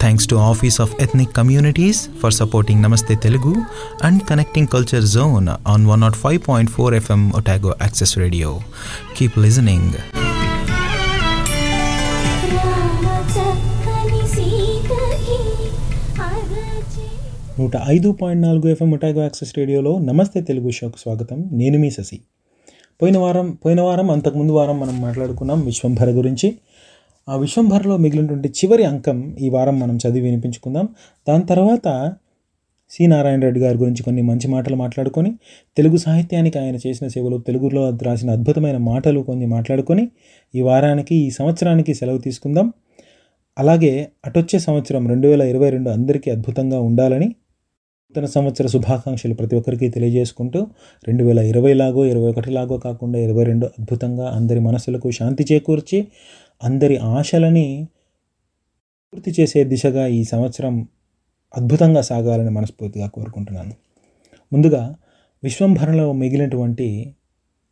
Thanks to office of ethnic communities for supporting Namaste Telugu and connecting culture zone on one not five point four FM Otago access radio keep listening నూట ఐదు point నాలుగు FM Otago access రేడియోలో నమస్తే తెలుగు షోకు స్వాగతం. నేను మీ శశి. పోయిన వారం పోయిన వారం అంతకుముందు వారం మనం మాట్లాడుకున్నాం విశ్వంభర గురించి. ఆ విశ్వంభరలో మిగిలినటువంటి చివరి అంకం ఈ వారం మనం చదివి వినిపించుకుందాం. దాని తర్వాత సి నారాయణ రెడ్డి గారి గురించి కొన్ని మంచి మాటలు మాట్లాడుకొని తెలుగు సాహిత్యానికి ఆయన చేసిన సేవలు తెలుగులో రాసిన అద్భుతమైన మాటలు కొన్ని మాట్లాడుకొని ఈ వారానికి ఈ సంవత్సరానికి సెలవు తీసుకుందాం. అలాగే అటొచ్చే సంవత్సరం రెండు వేల ఇరవై రెండు అందరికీ అద్భుతంగా ఉండాలని నూతన సంవత్సర శుభాకాంక్షలు ప్రతి ఒక్కరికి తెలియజేసుకుంటూ రెండు వేల ఇరవై లాగో ఇరవై ఒకటి లాగో కాకుండా ఇరవై రెండు అద్భుతంగా అందరి మనసులకు శాంతి చేకూర్చి అందరి ఆశలని పూర్తి చేసే దిశగా ఈ సంవత్సరం అద్భుతంగా సాగాలని మనస్ఫూర్తిగా కోరుకుంటున్నాను. ముందుగా విశ్వంభరణలో మిగిలినటువంటి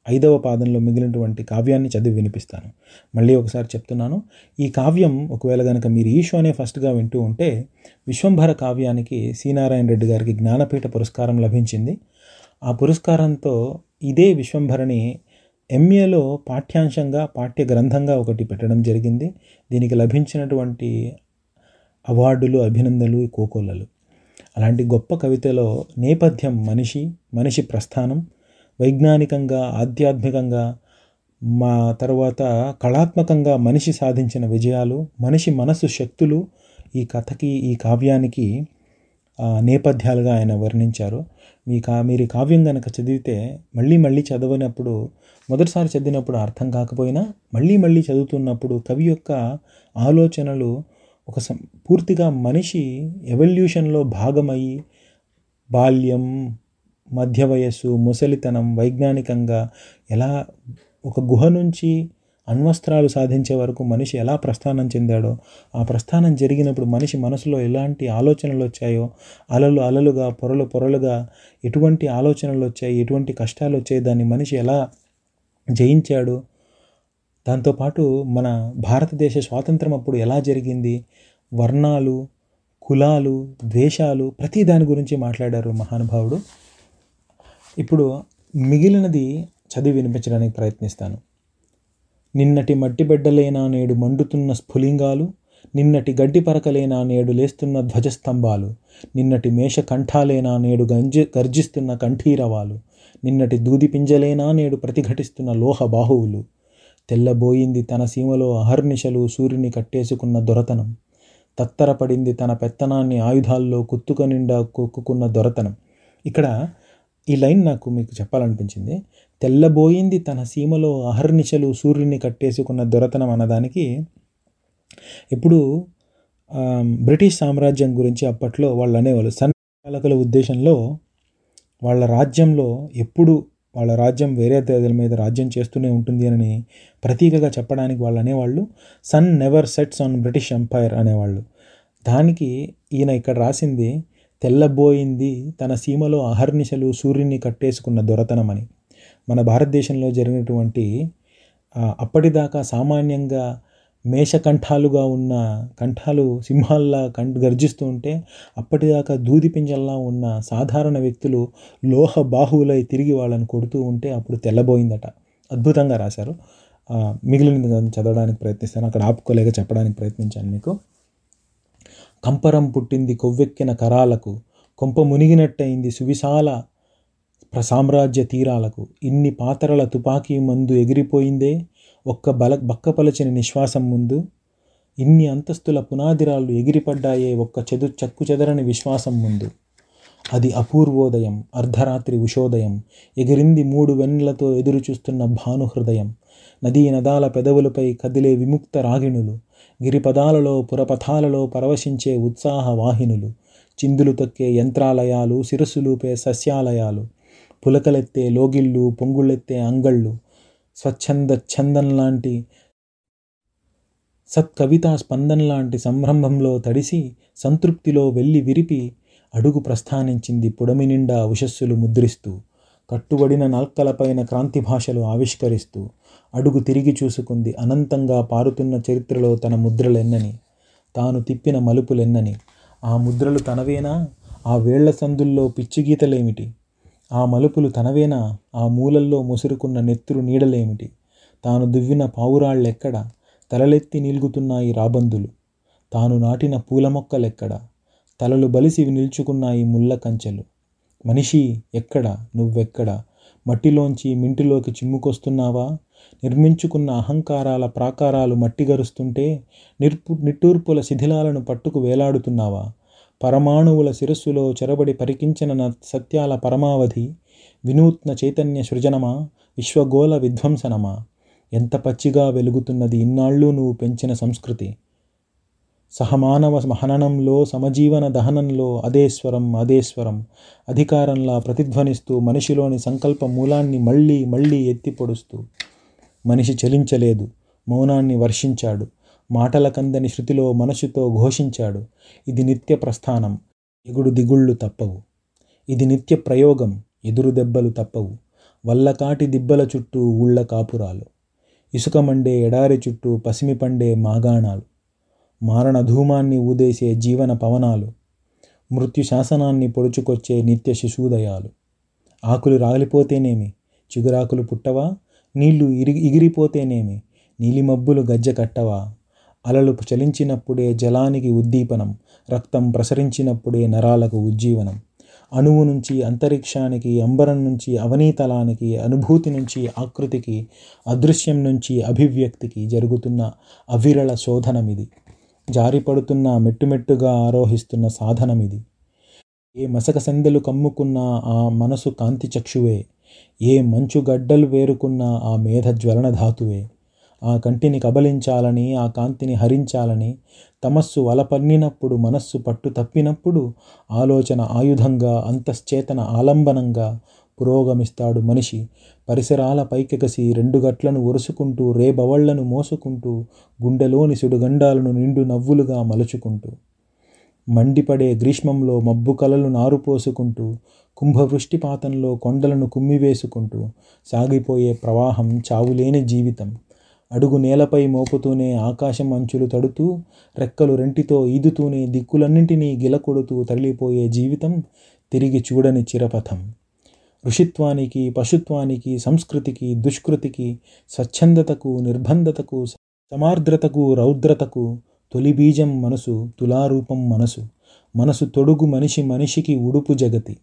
ఐదవ పాదంలో మిగిలినటువంటి కావ్యాన్ని చదివి వినిపిస్తాను. మళ్ళీ ఒకసారి చెప్తున్నాను ఈ కావ్యం ఒకవేళ కనుక మీరు ఈ షోనే ఫస్ట్గా వింటూ ఉంటే విశ్వంభర కావ్యానికి సీనారాయణ రెడ్డి గారికి జ్ఞానపీఠ పురస్కారం లభించింది. ఆ పురస్కారంతో ఇదే విశ్వంభరని ఎంఏలో పాఠ్యాంశంగా పాఠ్య గ్రంథంగా ఒకటి పెట్టడం జరిగింది. దీనికి లభించినటువంటి అవార్డులు అభినందనలు కోకోలలు అలాంటి గొప్ప కవితలో నేపథ్యం మనిషి మనిషి ప్రస్థానం వైజ్ఞానికంగా ఆధ్యాత్మికంగా మా తర్వాత కళాత్మకంగా మనిషి సాధించిన విజయాలు మనిషి మనసు శక్తులు ఈ కథకి ఈ కావ్యానికి నేపథ్యాలుగా ఆయన వర్ణించారు. మీ కా మీరు కావ్యం కనుక చదివితే మళ్ళీ మళ్ళీ చదవనప్పుడు మొదటిసారి చదివినప్పుడు అర్థం కాకపోయినా మళ్ళీ మళ్ళీ చదువుతున్నప్పుడు కవి యొక్క ఆలోచనలు ఒక సం- పూర్తిగా మనిషి ఎవల్యూషన్లో భాగమయ్యి బాల్యం మధ్య వయస్సు ముసలితనం వైజ్ఞానికంగా ఎలా ఒక గుహ నుంచి అణ్వస్త్రాలు సాధించే వరకు మనిషి ఎలా ప్రస్థానం చెందాడో ఆ ప్రస్థానం జరిగినప్పుడు మనిషి మనసులో ఎలాంటి ఆలోచనలు వచ్చాయో అలలు అలలుగా పొరలు పొరలుగా ఎటువంటి ఆలోచనలు వచ్చాయి ఎటువంటి కష్టాలు వచ్చాయి దాన్ని మనిషి ఎలా జయించాడు దాంతోపాటు మన భారతదేశ స్వాతంత్రం అప్పుడు ఎలా జరిగింది వర్ణాలు కులాలు ద్వేషాలు ప్రతి దాని గురించి మాట్లాడారు మహానుభావుడు. ఇప్పుడు మిగిలినది చదివి వినిపించడానికి ప్రయత్నిస్తాను. నిన్నటి మట్టిబిడ్డలేనా నేడు మండుతున్న స్ఫులింగాలు నిన్నటి గడ్డి పరకలేనా నేడు లేస్తున్న ధ్వజస్తంభాలు నిన్నటి మేష కంఠాలేనా నేడు గంజి గర్జిస్తున్న కంఠీరవాలు నిన్నటి దూది పింజలేనా నేడు ప్రతిఘటిస్తున్న లోహ బాహువులు. తెల్లబోయింది తన సీమలో అహర్నిశలు సూర్యుని కట్టేసుకున్న దొరతనం. తత్తరపడింది తన పెత్తనాన్ని ఆయుధాల్లో కుత్తుక నిండా కొక్కుకున్న దొరతనం. ఇక్కడ ఈ లైన్ నాకు మీకు చెప్పాలనిపించింది. తెల్లబోయింది తన సీమలో అహర్నిశలు సూర్యుని కట్టేసుకున్న దొరతనం అన్నదానికి ఇప్పుడు బ్రిటిష్ సామ్రాజ్యం గురించి అప్పట్లో వాళ్ళు అనేవాళ్ళు. సన్ పాలకుల ఉద్దేశంలో వాళ్ళ రాజ్యంలో ఎప్పుడు వాళ్ళ రాజ్యం వేరే దేశాల మీద రాజ్యం చేస్తూనే ఉంటుంది అని ప్రతీకగా చెప్పడానికి వాళ్ళు అనేవాళ్ళు. Sun never sets on British empire అనేవాళ్ళు. దానికి ఈయన ఇక్కడ రాసింది తెల్లబోయింది తన సీమలో అహర్నిశలు సూర్యుని కట్టేసుకున్న దొరతనం అని మన భారతదేశంలో జరిగినటువంటి అప్పటిదాకా సామాన్యంగా మేషకంఠాలుగా ఉన్న కంఠాలు సింహాల్లా కం గర్జిస్తూ ఉంటే అప్పటిదాకా దూది పింజల్లా ఉన్న సాధారణ వ్యక్తులు లోహ బాహువులై తిరిగి వాళ్ళని కొడుతూ ఉంటే అప్పుడు తెల్లబోయిందట. అద్భుతంగా రాశారు. మిగిలిన మిగిలినది చదవడానికి ప్రయత్నిస్తాను. అక్కడ ఆపుకోలేక చెప్పడానికి ప్రయత్నించాను మీకు. కంపరం పుట్టింది కొవ్వెక్కిన కరాలకు కొంప మునిగినట్టయింది సువిశాల ప్ర- సామ్రాజ్య తీరాలకు. ఇన్ని పాతరల తుపాకీ మందు ఎగిరిపోయిందే? ఒక్క బల బక్కపలచని నిశ్వాసం ముందు? ఇన్ని అంతస్తుల పునాదిరాళ్ళు ఎగిరిపడ్డాయే ఒక్క చెదు చక్కు చెదరని విశ్వాసం ముందు? అది అపూర్వోదయం అర్ధరాత్రి ఉషోదయం ఎగిరింది మూడు వెన్నెలతో ఎదురు చూస్తున్న భానుహృదయం నదీ నదాల పెదవులపై కదిలే విముక్త రాగిణులు గిరిపదాలలో పురపథాలలో పరవశించే ఉత్సాహ వాహినులు చిందులు తొక్కే యంత్రాలయాలు శిరస్సులూపే సస్యాలయాలు పులకలెత్తే లోగిళ్ళు పొంగుళ్ళెత్తే అంగళ్ళు స్వచ్ఛంద ఛందం లాంటి సత్కవితా స్పందన లాంటి సంరంభంలో తడిసి సంతృప్తిలో వెళ్ళి విరిపి అడుగు ప్రస్థానించింది పొడమి నిండా ఉషస్సులు ముద్రిస్తూ కట్టుబడిన నల్కలపైన క్రాంతి భాషలు ఆవిష్కరిస్తూ అడుగు తిరిగి చూసుకుంది అనంతంగా పారుతున్న చరిత్రలో తన ముద్రలెన్నని తాను తిప్పిన మలుపులెన్నని. ఆ ముద్రలు తనవేనా? ఆ వేళ్ళ సందుల్లో పిచ్చిగీతలేమిటి ఆ మలుపులు తనవేనా? ఆ మూలల్లో ముసురుకున్న నెత్తురు నీడలేమిటి? తాను దువ్విన పావురాళ్ళెక్కడ? తలలెత్తి నిలుగుతున్నాయి రాబందులు. తాను నాటిన పూల మొక్కలెక్కడ తలలు బలిసి నిల్చుకున్నాయి ముళ్ళ కంచెలు. మనిషి ఎక్కడ? నువ్వెక్కడ? మట్టిలోంచి మింటిలోకి చిమ్ముకొస్తున్నావా? నిర్మించుకున్న అహంకారాల ప్రాకారాలు మట్టిగరుస్తుంటే నిర్పు నిట్టూర్పుల శిథిలాలను పట్టుకు వేలాడుతున్నావా? పరమాణువుల శిరస్సులో చెరబడి పరికించిన న- సత్యాల పరమావధి వినూత్న చైతన్య సృజనమా? విశ్వగోళ విధ్వంసనమా? ఎంత పచ్చిగా వెలుగుతున్నది ఇన్నాళ్ళు నువ్వు పెంచిన సంస్కృతి. సహమానవ మహననంలో సమజీవన దహనంలో అదే స్వరం అదే స్వరం. అధికారంలా ప్రతిధ్వనిస్తూ మనిషిలోని సంకల్ప మూలాన్ని మళ్ళీ మళ్ళీ ఎత్తిపొడుస్తూ మనిషి చలించలేదు మౌనాన్ని వర్షించాడు. మాటల కందని శృతిలో మనసుతో ఘోషించాడు. ఇది నిత్య ప్రస్థానం ఎగుడు దిగుళ్ళు తప్పవు. ఇది నిత్య ప్రయోగం ఎదురు దెబ్బలు తప్పవు. వల్లకాటి దిబ్బల చుట్టూ ఊళ్ళ కాపురాలు. ఇసుక మండే ఎడారి చుట్టూ పసిమి పండే మాగాణాలు. మారణ ధూమాన్ని ఊదేసే జీవన పవనాలు మృత్యు శాసనాన్ని పొడుచుకొచ్చే నిత్య శిశూదయాలు ఆకులు రాలిపోతేనేమి? చిగురాకులు పుట్టవా? నీళ్ళు ఇరిగి ఎగిరిపోతేనేమి నీలిమబ్బులు గజ్జె కట్టవా? అలలు చలించినప్పుడే జలానికి ఉద్దీపనం రక్తం ప్రసరించినప్పుడే నరాలకు ఉజ్జీవనం. అణువు నుంచి అంతరిక్షానికి అంబరం నుంచి అవనీతలానికి అనుభూతి నుంచి ఆకృతికి అదృశ్యం నుంచి అభివ్యక్తికి జరుగుతున్న అవిరళ శోధనమిది. జారిపడుతున్న మెట్టుమెట్టుగా ఆరోహిస్తున్న సాధనమిది. ఏ మసక సందెలు కమ్ముకున్న ఆ మనసు కాంతి చక్షువే. ఏ మంచు గడ్డలు వేరుకున్న ఆ మేధ జ్వలన ధాతువే. ఆ కంటిని కబలించాలని ఆ కాంతిని హరించాలని తమస్సు వలపన్నినప్పుడు మనస్సు పట్టు తప్పినప్పుడు ఆలోచన ఆయుధంగా అంతశ్చేతన ఆలంబనంగా పురోగమిస్తాడు మనిషి. పరిసరాల పైకెగసి రెండు గట్లను ఒరుసుకుంటూ రేబవళ్ళను మోసుకుంటూ గుండెలోని సుడుగండాలను నిండు నవ్వులుగా మలుచుకుంటూ. మండిపడే గ్రీష్మంలో మబ్బు కలలు నారుపోసుకుంటూ కుంభవృష్టిపాతంలో కొండలను కుమ్మివేసుకుంటూ సాగిపోయే ప్రవాహం చావులేని జీవితం. అడుగు నేలపై మోపుతూనే ఆకాశం అంచులు తడుతూ రెక్కలు రెంటితో ఈదుతూనే దిక్కులన్నింటినీ గిలకొడుతూ తరలిపోయే జీవితం తిరిగి చూడని చిరపథం. ఋషిత్వానికి పశుత్వానికి సంస్కృతికి దుష్కృతికి స్వచ్ఛందతకు నిర్బంధతకు సమార్ద్రతకు రౌద్రతకు తొలి బీజం మనసు తులారూపం మనసు. మనసు తొడుగు మనిషి మనిషికి ఉడుపు జగతి.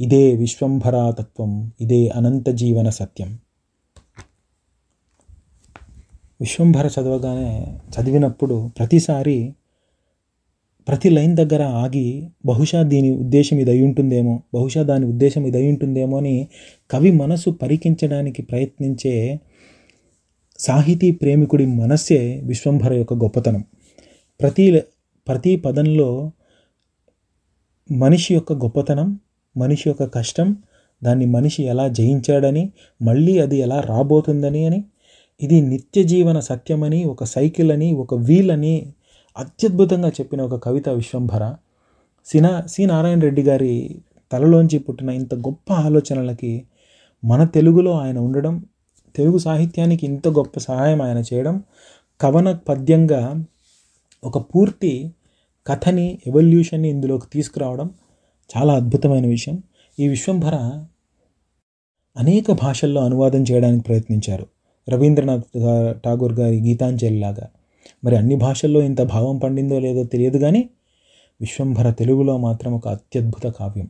ఇదే విశ్వంభరాతత్వం ఇదే అనంత జీవన సత్యం. విశ్వంభర చదవగానే చదివినప్పుడు ప్రతిసారి ప్రతి లైన్ దగ్గర ఆగి బహుశా దీని ఉద్దేశం ఇది అయి ఉంటుందేమో బహుశా దాని ఉద్దేశం ఇది అయి ఉంటుందేమో అని కవి మనసు పరికించడానికి ప్రయత్నించే సాహితీ ప్రేమికుడి మనస్సే విశ్వంభర యొక్క గొప్పతనం. ప్రతి ప్రతి పదంలో మనిషి యొక్క గొప్పతనం మనిషి యొక్క కష్టం దాన్ని మనిషి ఎలా జయించాడని మళ్ళీ అది ఎలా రాబోతుందని అని ఇది నిత్య జీవన సత్యమని ఒక సైకిల్ అని ఒక వీల్ అని అత్యద్భుతంగా చెప్పిన ఒక కవిత విశ్వంభర సినా సి. నారాయణ రెడ్డి గారి తలలోంచి పుట్టిన ఇంత గొప్ప ఆలోచనలకి మన తెలుగులో ఆయన ఉండడం తెలుగు సాహిత్యానికి ఇంత గొప్ప సహాయం ఆయన చేయడం కవన పద్యంగా ఒక పూర్తి కథని ఎవల్యూషన్ని ఇందులోకి తీసుకురావడం చాలా అద్భుతమైన విషయం. ఈ విశ్వంభర అనేక భాషల్లో అనువాదం చేయడానికి ప్రయత్నించారు. రవీంద్రనాథ్ ఠాగూర్ గారి గీతాంజలి లాగా మరి అన్ని భాషల్లో ఇంత భావం పండిందో లేదో తెలియదు కానీ విశ్వంభర తెలుగులో మాత్రం ఒక అత్యద్భుత కావ్యం.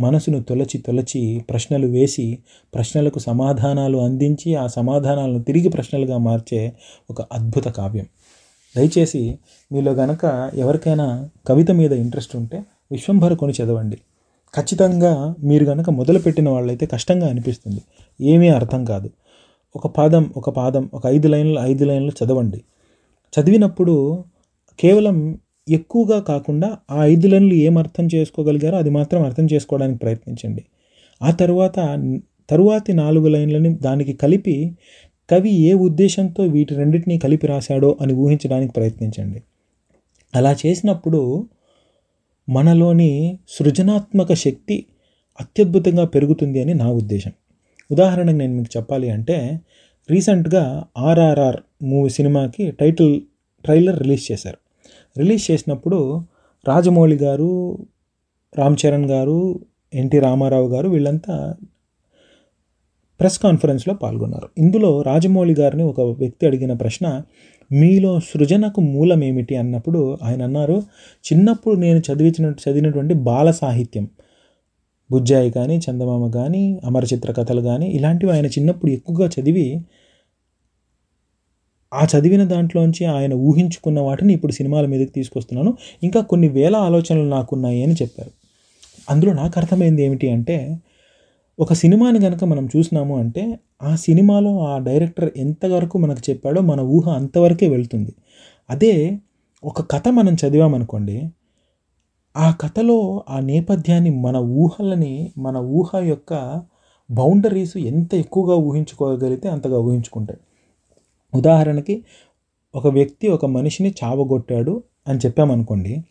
మనసును తొలచి తొలచి ప్రశ్నలు వేసి ప్రశ్నలకు సమాధానాలు అందించి ఆ సమాధానాలను తిరిగి ప్రశ్నలుగా మార్చే ఒక అద్భుత కావ్యం. దయచేసి మీలో గనక ఎవరికైనా కవిత మీద ఇంట్రెస్ట్ ఉంటే విశ్వంభర కొని చదవండి. ఖచ్చితంగా మీరు కనుక మొదలుపెట్టిన వాళ్ళైతే కష్టంగా అనిపిస్తుంది. ఏమీ అర్థం కాదు. ఒక పాదం ఒక పాదం ఒక ఐదు లైన్లు ఐదు లైన్లు చదవండి. చదివినప్పుడు కేవలం ఎక్కువగా కాకుండా ఆ ఐదు లైన్లు ఏం అర్థం చేసుకోగలిగారో అది మాత్రం అర్థం చేసుకోవడానికి ప్రయత్నించండి. ఆ తర్వాత తరువాతి నాలుగు లైన్లని దానికి కలిపి కవి ఏ ఉద్దేశంతో వీటి రెండింటినీ కలిపి రాశాడో అని ఊహించడానికి ప్రయత్నించండి. అలా చేసినప్పుడు మనలోని సృజనాత్మక శక్తి అత్యద్భుతంగా పెరుగుతుంది అని నా ఉద్దేశం. ఉదాహరణకు నేను మీకు చెప్పాలి అంటే రీసెంట్గా ఆర్ఆర్ఆర్ మూవీ సినిమాకి టైటిల్ ట్రైలర్ రిలీజ్ చేశారు. రిలీజ్ చేసినప్పుడు రాజమౌళి గారు రామ్ చరణ్ గారు ఎన్టీ రామారావు గారు వీళ్ళంతా ప్రెస్ కాన్ఫరెన్స్లో పాల్గొన్నారు. ఇందులో రాజమౌళి గారిని ఒక వ్యక్తి అడిగిన ప్రశ్న మీలో సృజనకు మూలం ఏమిటి అన్నప్పుడు ఆయన అన్నారు చిన్నప్పుడు నేను చదివించిన చదివినటువంటి బాల సాహిత్యం. బుజ్జాయి కానీ చందమామ కానీ అమరచిత్ర కథలు కానీ ఇలాంటివి ఆయన చిన్నప్పుడు ఎక్కువగా చదివి ఆ చదివిన దాంట్లోంచి ఆయన ఊహించుకున్న వాటిని ఇప్పుడు సినిమాల మీదకి తీసుకొస్తున్నాను. ఇంకా కొన్ని వేల ఆలోచనలు నాకున్నాయి అని చెప్పారు. అందులో నాకు అర్థమైంది ఏమిటి అంటే ఒక సినిమాని కనుక మనం చూసినాము అంటే ఆ సినిమాలో ఆ డైరెక్టర్ ఎంతవరకు మనకు చెప్పాడో మన ఊహ అంతవరకే వెళ్తుంది. అదే ఒక కథ మనం చదివామనుకోండి ఆ కథలో ఆ నేపథ్యాన్ని మన ఊహలని మన ఊహ యొక్క బౌండరీస్ ఎంత ఎక్కువగా ఊహించుకోగలిగితే అంతగా ఊహించుకుంటాయి. ఉదాహరణకి ఒక వ్యక్తి ఒక మనిషిని చావగొట్టాడు అని చెప్పామనుకోండి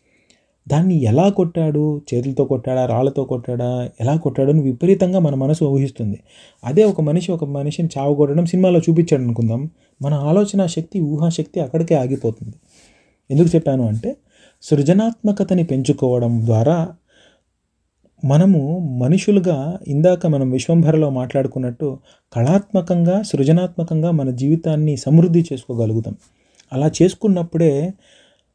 దాన్ని ఎలా కొట్టాడు? చేతులతో కొట్టాడా? రాళ్ళతో కొట్టాడా? ఎలా కొట్టాడు అని విపరీతంగా మన మనసు ఊహిస్తుంది. అదే ఒక మనిషి ఒక మనిషిని చావగొట్టడం సినిమాలో చూపించాడు అనుకుందాం మన ఆలోచన శక్తి ఊహాశక్తి అక్కడికే ఆగిపోతుంది. ఎందుకు చెప్పాను అంటే సృజనాత్మకతని పెంచుకోవడం ద్వారా మనము మనుషులుగా ఇందాక మనం విశ్వంభరలో మాట్లాడుకున్నట్టు కళాత్మకంగా సృజనాత్మకంగా మన జీవితాన్ని సమృద్ధి చేసుకోగలుగుతాం. అలా చేసుకున్నప్పుడే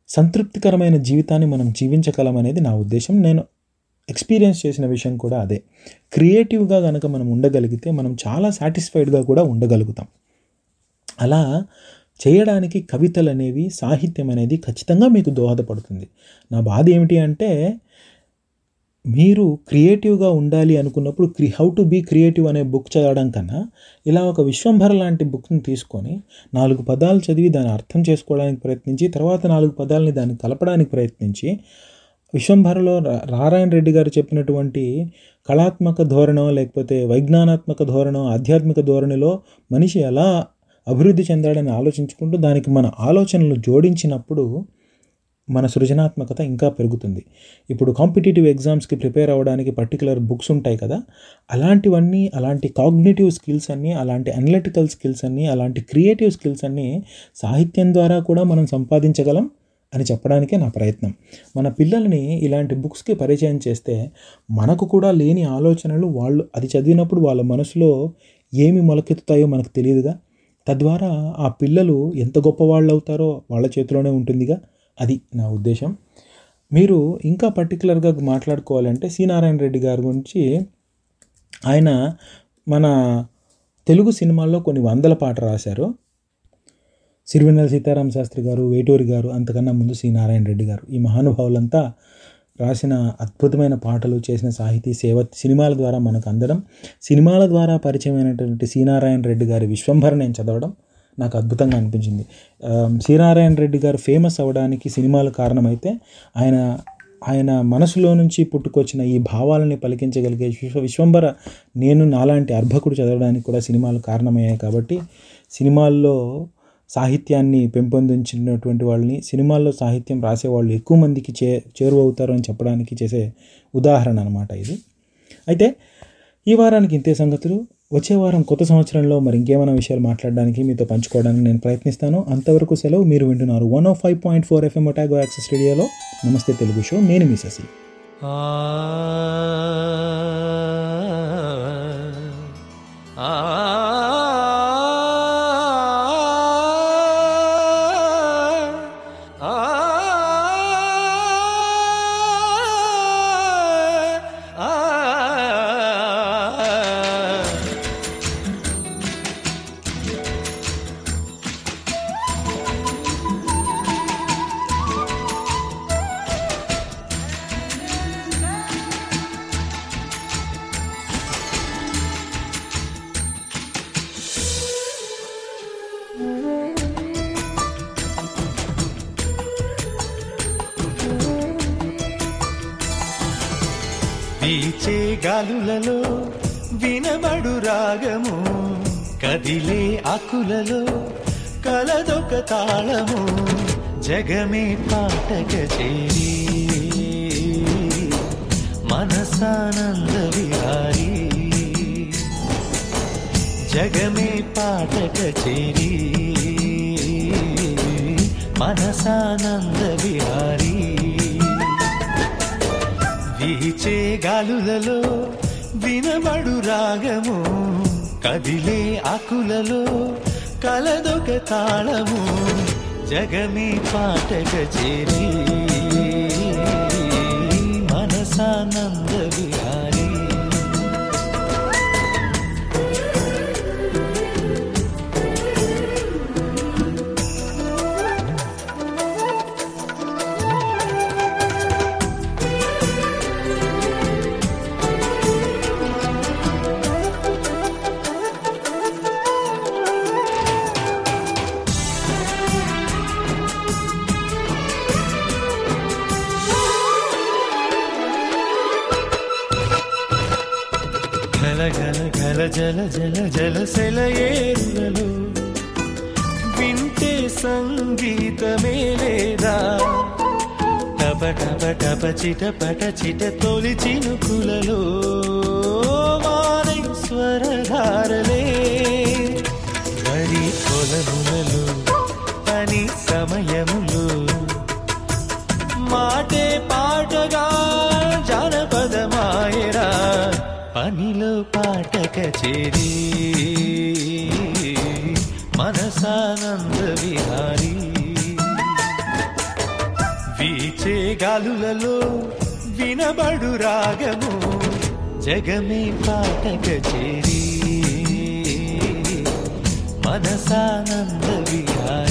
సంతృప్తికరమైన జీవితాన్ని మనం జీవించగలం అనేది నా ఉద్దేశం. నేను ఎక్స్పీరియన్స్ చేసిన విషయం కూడా అదే. క్రియేటివ్గా కనుక మనం ఉండగలిగితే మనం చాలా సాటిస్ఫైడ్గా కూడా ఉండగలుగుతాం. అలా చేయడానికి కవితలు అనేవి సాహిత్యం అనేది ఖచ్చితంగా మీకు దోహదపడుతుంది. నా బాధ ఏమిటి అంటే మీరు క్రియేటివ్గా ఉండాలి అనుకున్నప్పుడు క్రి హౌ టు బీ క్రియేటివ్ అనే బుక్ చదవడం కన్నా ఇలా ఒక విశ్వంభర లాంటి బుక్ని తీసుకొని నాలుగు పదాలు చదివి దాన్ని అర్థం చేసుకోవడానికి ప్రయత్నించి తర్వాత నాలుగు పదాలని దాన్ని కలపడానికి ప్రయత్నించి విశ్వంభరలో రా- నారాయణ రెడ్డి గారు చెప్పినటువంటి కళాత్మక ధోరణం లేకపోతే వైజ్ఞానాత్మక ధోరణం ఆధ్యాత్మిక ధోరణిలో మనిషి ఎలా అభివృద్ధి చెందాడని ఆలోచించుకుంటూ దానికి మన ఆలోచనలు జోడించినప్పుడు మన సృజనాత్మకత ఇంకా పెరుగుతుంది. ఇప్పుడు కాంపిటేటివ్ ఎగ్జామ్స్కి ప్రిపేర్ అవ్వడానికి పర్టికులర్ బుక్స్ ఉంటాయి కదా అలాంటివన్నీ అలాంటి కాగ్నేటివ్ స్కిల్స్ అన్నీ అలాంటి అనలిటికల్ స్కిల్స్ అన్నీ అలాంటి క్రియేటివ్ స్కిల్స్ అన్నీ సాహిత్యం ద్వారా కూడా మనం సంపాదించగలం అని చెప్పడానికే నా ప్రయత్నం. మన పిల్లల్ని ఇలాంటి బుక్స్కి పరిచయం చేస్తే మనకు కూడా లేని ఆలోచనలు వాళ్ళు అది చదివినప్పుడు వాళ్ళ మనసులో ఏమి మొలకెత్తుతాయో మనకు తెలియదుగా? తద్వారా ఆ పిల్లలు ఎంత గొప్పవాళ్ళు అవుతారో వాళ్ళ చేతిలోనే ఉంటుందిగా. అది నా ఉద్దేశం. మీరు ఇంకా పర్టికులర్గా మాట్లాడుకోవాలంటే సి. నారాయణ రెడ్డి గారి గురించి ఆయన మన తెలుగు సినిమాల్లో కొన్ని వందల పాట రాశారు. సిరివెన్నెల సీతారామ శాస్త్రి గారు వేటూరి గారు అంతకన్నా ముందు సి. నారాయణ రెడ్డి గారు. ఈ మహానుభావులంతా రాసిన అద్భుతమైన పాటలు చేసిన సాహితీ సేవ సినిమాల ద్వారా మనకు అందడం సినిమాల ద్వారా పరిచయమైనటువంటి సీనారాయణ రెడ్డి గారి విశ్వంభర నేను చదవడం నాకు అద్భుతంగా అనిపించింది. ఆ, నారాయణ రెడ్డి గారు ఫేమస్ అవ్వడానికి సినిమాలు కారణమైతే ఆయన ఆయన మనసులో నుంచి పుట్టుకొచ్చిన ఈ భావాలని పలికించగలిగే విశ్వ విశ్వంభర నేను నాలాంటి అర్భకుడు చదవడానికి కూడా సినిమాలు కారణమయ్యాయి కాబట్టి సినిమాల్లో సాహిత్యాన్ని పెంపొందించినటువంటి వాళ్ళని సినిమాల్లో సాహిత్యం రాసేవాళ్ళు ఎక్కువ మందికి చే చేరువవుతారు అని చెప్పడానికి చేసే ఉదాహరణ అనమాట ఇది. అయితే ఈ వారానికి ఇంతే సంగతులు. వచ్చే వారం కొత్త సంవత్సరంలో మరి ఇంకేమైనా విషయాలు మాట్లాడడానికి మీతో పంచుకోవడానికి నేను ప్రయత్నిస్తాను. అంతవరకు సెలవు. మీరు వింటున్నారు one oh five point four FM Otago access రేడియోలో నమస్తే తెలుగు షో. నేను మీ శశి. వీచే గాలులలో వినబడు రాగము కదిలే ఆకులలో కలదొక తాళము జగమే పాటక చేరి. మనసానంద విహారీ. జగమే పాటక చేరి. మనసానంద విహారీ. వీచే గాలులలో వినబడు రాగము. కదిలే ఆకులలో కలదొక తాళము. జగమే పాటగ చేరి టప టప చిట పట చిట తొలి చినుకులలో మానై స్వరధారలే వరి పొలములలో పని సమయములు మాటే పాటగా జానపదమాయరా పనిలో పాట కచేరీ మనసానంద విహార వీచే గాలులలో వినబడు రాగము. జగమే పాటక చేరి. మనసానంద విహార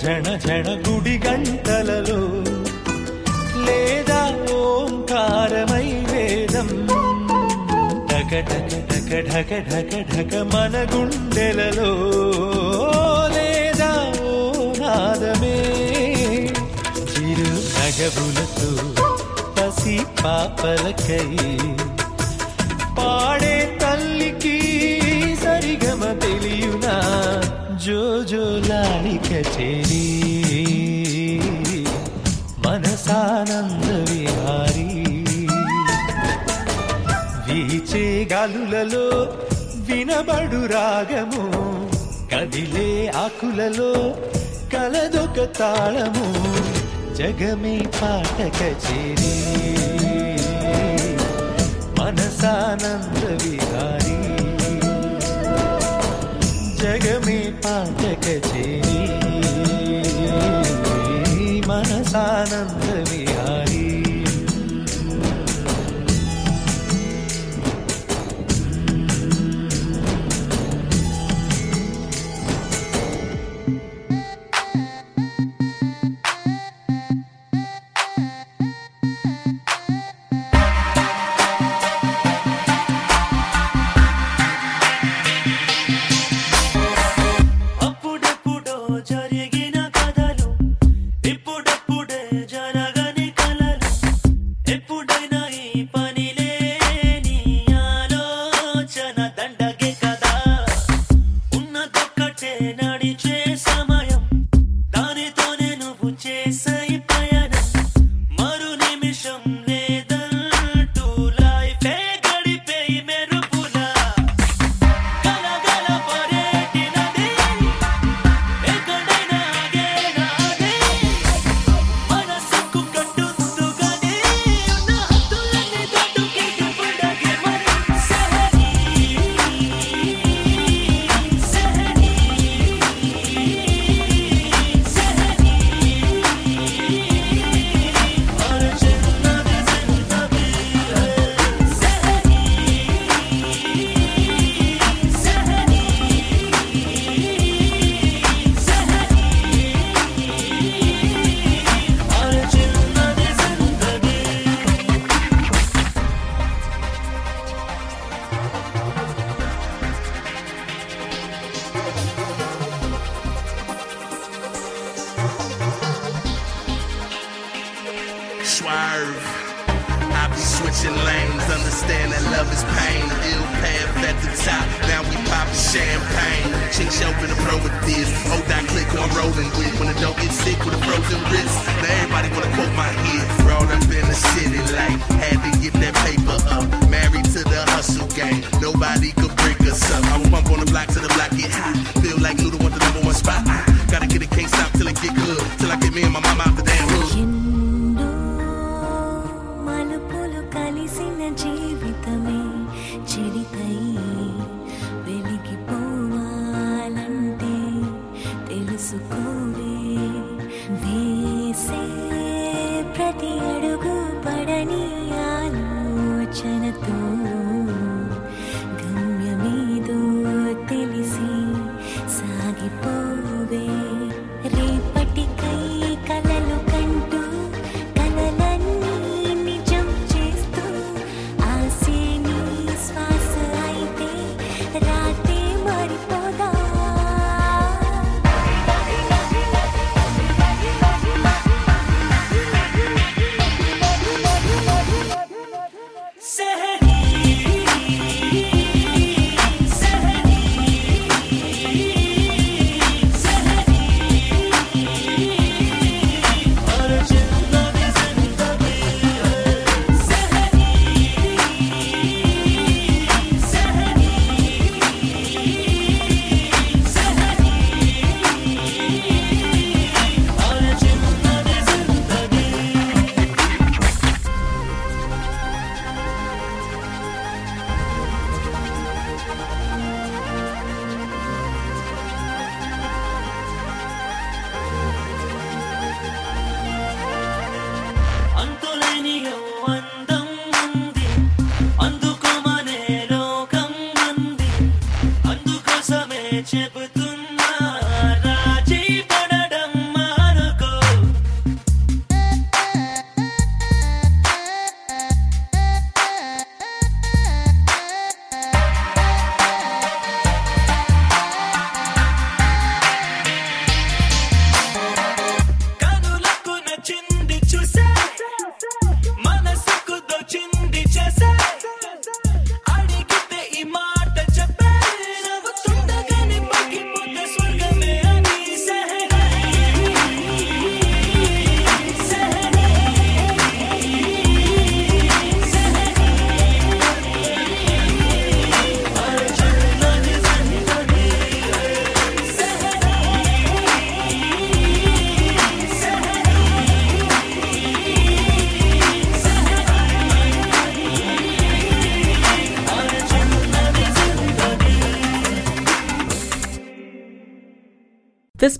జణ జణ గుడి గంటలలో లేదా ఓంకారమై వేదం. ఢక ఢక ఢక ఢక ఢక ఢక మన గుండెలలో లేదా ఓ నాదమే చిరు నగబులతో పసి పాపలకై పాడే తల్లికి సరిగమ తెలియునా జో జో లాలిక చే మనసానంద విహారీ వీచే గాలులలో వినబడు రాగము కదిలే ఆకులలో కలదొక తాళము జగమే పాట చేరి. మనసానంద విహారీ జగమే పాట చేరి. మనసానంద